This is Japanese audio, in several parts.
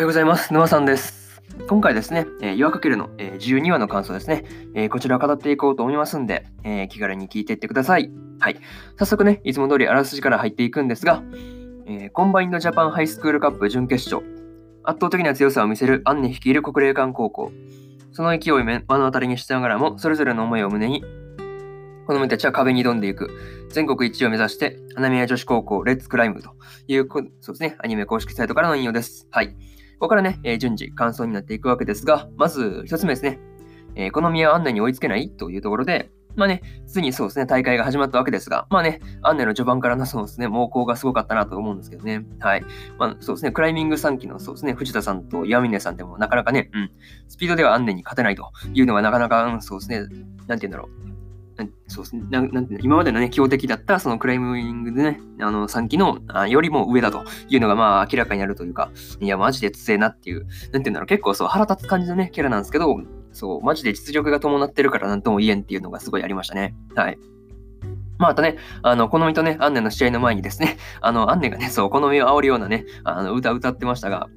おはようございます。沼さんです。今回ですね、えー、岩かけるの、えー、12話の感想ですね、えー、こちら語っていこうと思いますんで、えー、気軽に聞いていってください。はい。早速ね、いつも通りあらすじから入っていくんですが、え、 Combined Japan High School Cup 準決勝、圧倒的な強さを見せるアンネ率いる久怜館高校。その勢いを目の当たりにしながらも、それぞれの思いを胸に、子供たちは壁に挑んでいく。全国一位を目指して、花宮女子高校 Let's climb という、そうですね、アニメ公式サイトからの引用です。はい。ここからね、えー、順次感想になっていくわけですが、まず一つ目ですね。えー、好みはアンネに追いつけないというところで、まあね、ついにそうですね、大会が始まったわけですが、まあね、アンネの序盤からのそうですね、猛攻がすごかったなと思うんですけどね。はい。まあそうですね、クライミング3期のそうですね、藤田さんと岩峰さんでもなかなかね、うん、スピードではアンネに勝てないというのがなかなか、そうですね、なんて言うんだろう。そうですね。なんて今までのね、強敵だったそのクライミングでね、あの3期のあよりも上だというのがまあ明らかになるというか、いや、マジで強えなっていう、なんていうんだろう、結構そう腹立つ感じのね、キャラなんですけど、そう、マジで実力が伴ってるからなんとも言えんっていうのがすごいありましたね。はい。まあ、とね、あの、好みとね、アンネの試合の前にですね、あの、アンネがね、そう、好みを煽るようなね、あの、歌歌ってましたが、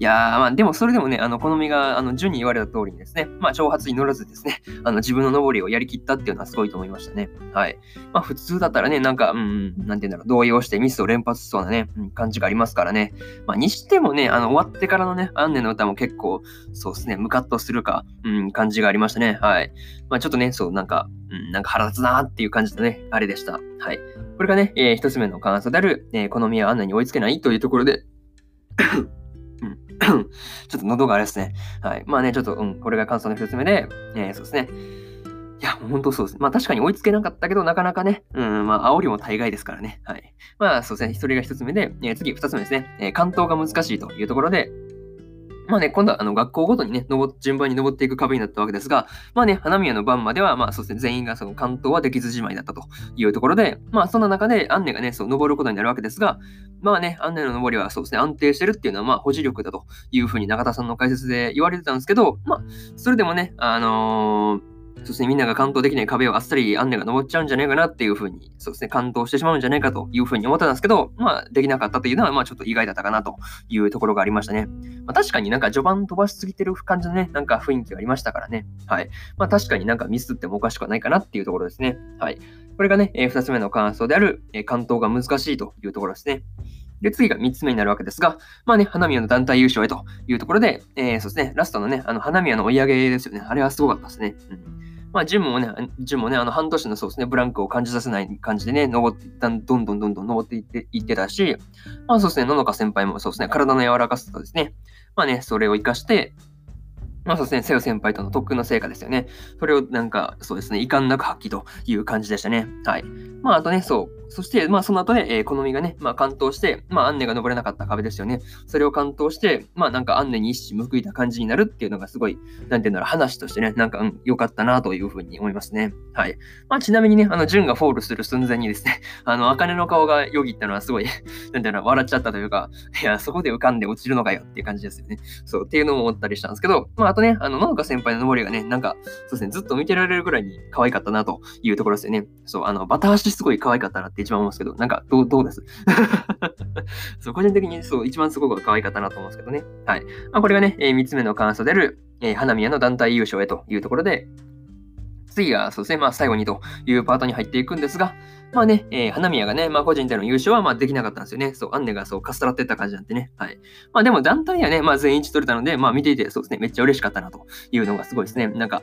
いやー、まあ、でもそれでもね、あの、好みが、あの、順に言われた通りにですね、まあ、挑発に乗らずですね、あの、自分の登りをやりきったっていうのはすごいと思いましたね。はい。まあ、普通だったらね、なんか、うん、なんて言うんだろう、動揺してミスを連発しそうなね、うん、感じがありますからね。まあ、にしてもね、あの、終わってからのね、アンネの歌も結構、そうですね、ムカッとするか、うん、感じがありましたね。はい。まあ、ちょっとね、そう、なんか、うん、なんか腹立つなーっていう感じのね、あれでした。はい。これがね、えー、一つ目の感想である、えー、好みはアンネに追いつけないというところで ちょっと喉があれですね。はい。まあね、ちょっと、うん、これが感想の一つ目で、えー、そうですね。いや、もう本当そうです。まあ確かに追いつけなかったけど、なかなかね、うん、まあ煽りも大概ですからね。はい。まあそうですね。それが一つ目で、えー、次二つ目ですね。えー、関東が難しいというところで、まあね、今度はあの学校ごとにね、順番に登っていく壁になったわけですが、まあね、花宮の番までは、まあそうですね、全員がその関東はできずじまいだったというところで、まあそんな中でアンネがね、そう登ることになるわけですが、まあね、アンネの登りはそうですね、安定してるっていうのはまあ保持力だというふうに中田さんの解説で言われてたんですけど、まあ、それでもね、あのーそうですね、みんなが関東できない壁をあっさりアンネが登っちゃうんじゃないかなっていうふうに、そうですね、感動してしまうんじゃないかというふうに思ったんですけど、まあ、できなかったというのは、まあ、ちょっと意外だったかなというところがありましたね。まあ、確かになんか序盤飛ばしすぎてる感じのね、なんか雰囲気がありましたからね。はい。まあ、確かになんかミスってもおかしくはないかなっていうところですね。はい。これがね、えー、2つ目の感想である、えー、関東が難しいというところですね。で、次が3つ目になるわけですが、まあね、花宮の団体優勝へというところで、えー、そうですね、ラストのね、あの、花宮の追い上げですよね。あれはすごかったですね。うんまあ、ジムもね、ジムもね、あの、半年のそうですね、ブランクを感じさせない感じでね、登っていった、どんどんどんどん登っていっていってたし、まあそうですね、野々花先輩もそうですね、体の柔らかさとですね、まあね、それを活かして、まあそうですね、瀬尾先輩との特訓の成果ですよね。それをなんか、そうですね、遺憾なく発揮という感じでしたね。はい。まああとね、そう、そして、まあ、その後で、えー、好みがね、まあ、関東して、まあ、アンネが登れなかった壁ですよね。それを関東して、まあ、なんか、アンネに一矢報いた感じになるっていうのがすごい、なんていうんだろう、話としてね、なんか、うん、良かったなというふうに思いますね。はい。まあ、ちなみにね、あの、ジュンがフォールする寸前にですね、あの、茜の顔がよぎったのはすごい なんていうの、笑っちゃったというか、いや、そこで浮かんで落ちるのかよっていう感じですよね。そう、っていうのも思ったりしたんですけど、ま、あとね、あの、野中先輩の登りがね、なんか、そうですね、ずっと見てられるぐらいに可愛かったなというところですよね。そう、あの、バタ足すごい可愛かったなって一番思うんですけど、なんか、どう、どうです？そう、個人的にそう、一番すごく可愛かったなと思うんですけどね。はい。まあ、これがね、えー、3つ目の感想である、えー、花宮の団体優勝へというところで、次が、そうですね、まあ、最後にというパートに入っていくんですが、まあね、えー、花宮がね、まあ個人での優勝はまあできなかったんですよね。そう、アンネがそう、かすらってった感じなんてね。はい。まあでも団体はね、まあ全員一取れたので、まあ見ていてそうですね、めっちゃ嬉しかったなというのがすごいですね。なんか、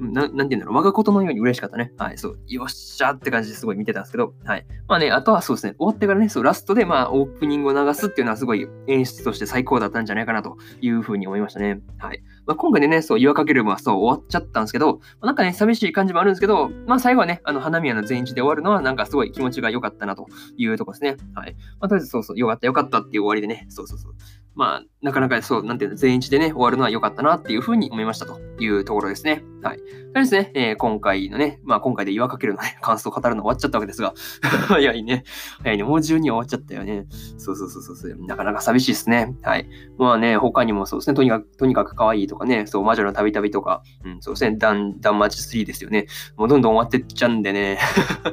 ななんて言うんだろう、我がことのように嬉しかったね。はい、そう、よっしゃって感じですごい見てたんですけど、はい。まあね、あとはそうですね、終わってからね、そう、ラストでまあオープニングを流すっていうのはすごい演出として最高だったんじゃないかなというふうに思いましたね。はい。まあ、今回でね、そう、岩かけるもそう終わっちゃったんですけど、まなんかね、寂しい感じもあるんですけど、まあ最後はね、あの、花宮の全日で終わるのはなんかすごい気持ちが良かったなというとこですね。はい。まあとりあえずそうそう、良かった良かったっていう終わりでね、そうそうそう。まあ、なかなかそう、なんていうの、全日でね、終わるのは良かったなっていうふうに思いましたというところですね。はい。とりあえずね、えー、今回のね、まあ今回で岩かけるのね、感想を語るの終わっちゃったわけですが、早いね。早いね。もう12終わっちゃったよね。そうそうそうそう。なかなか寂しいですね。はい。まあね、他にもそうですね、とにかく、とにかく可愛いとかね、そう、魔女の旅旅とか、うん、そうですね、ダン、ダンマチ3ですよね。もうどんどん終わってっちゃうんでね。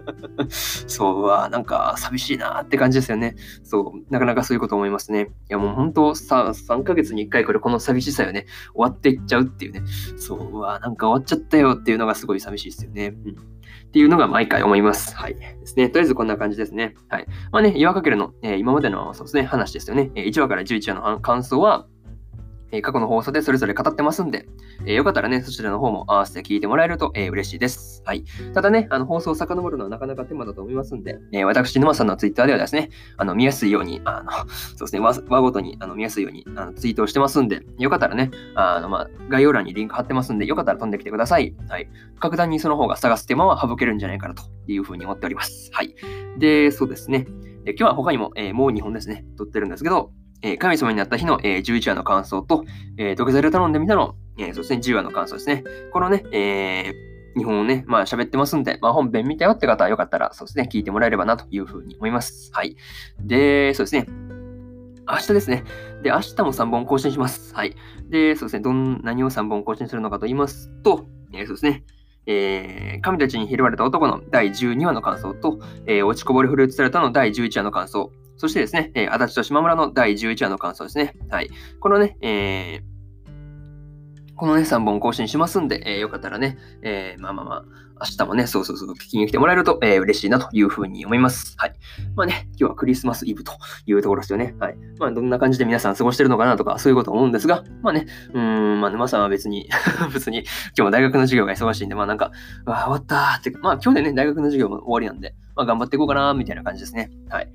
そうは、なんか寂しいなって感じですよね。そう、なかなかそういうこと思いますね。いやもう本当さ、3ヶ月に1回これこの寂しさよね、終わっていっちゃうっていうね。そう、わ、なんか終わっちゃったよっていうのがすごい寂しいですよね。うんっていうのが毎回思います。はい。ですね。とりあえずこんな感じですね。はい。まあね、岩かけるの、えー、今までのそうですね、話ですよね。1話から11話の感想は、え過去の放送でそれぞれ語ってますんで、えー、よかったらね、そちらの方も合わせて聞いてもらえると、えー、嬉しいです。はい。ただね、あの放送を遡るのはなかなか手間だと思いますんで、えー、私、沼さんのツイッターではですね、あの見やすいように、あの、そうですね、輪ごとにあの見やすいようにあのツイートをしてますんで、よかったらね、あの、まあ、概要欄にリンク貼ってますんで、よかったら飛んできてください。はい。格段にその方が探す手間は省けるんじゃないかなというふうに思っております。はい。で、そうですね。今日は他にも、え、もう2本ですね、撮ってるんですけど、えー、神様になった日の、えー、11話の感想と、えー、土下座で頼んでみたの、えー、そうですね、10話の感想ですね。このね、えー、日本をね、まあ喋ってますんで、まあ本編見たよって方はよかったら、そうですね、聞いてもらえればなというふうに思います。はい。で、そうですね。明日ですね。で、明日も3本更新します。はい。で、そうですね、どん、何を3本更新するのかと言いますと、えー、そうですね。えー、神たちに拾われた男の第12話の感想と、えー、落ちこぼれフルーツサルタの第11話の感想、そしてですね、えー、足立と島村の第11話の感想ですね。はい。このね、えー、このね、3本更新しますんで、えー、よかったらね、えー、まあまあまあ、明日もね、そうそうそう、聞きに来てもらえると、えー、嬉しいなというふうに思います。はい。まあね、今日はクリスマスイブというところですよね。はい。まあ、どんな感じで皆さん過ごしてるのかなとか、そういうこと思うんですが、まあね、うん、まあ、沼さんは別に 別に、今日も大学の授業が忙しいんで、まあなんか、わあ、終わったーって、まあ今日でね、大学の授業も終わりなんで、まあ頑張っていこうかな、みたいな感じですね。はい。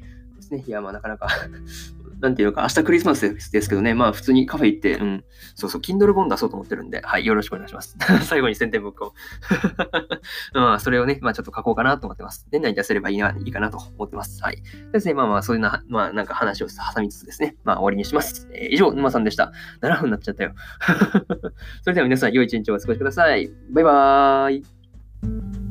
ですね。いや、まあなかなか なんていうか、明日クリスマスですけどね、まあ普通にカフェ行って、うん、そうそう、Kindle 本出そうと思ってるんで、はい、よろしくお願いします。最後に宣伝文句を。まあ、それをね、まあちょっと書こうかなと思ってます。年内に出せればいいな、いいかなと思ってます。はい。ですね、まあまあ、そういうな、まあなんか話を挟みつつですね、まあ終わりにします。えー、以上、沼さんでした。7分になっちゃったよ。それでは皆さん、良い一日をお過ごしください。バイバーイ。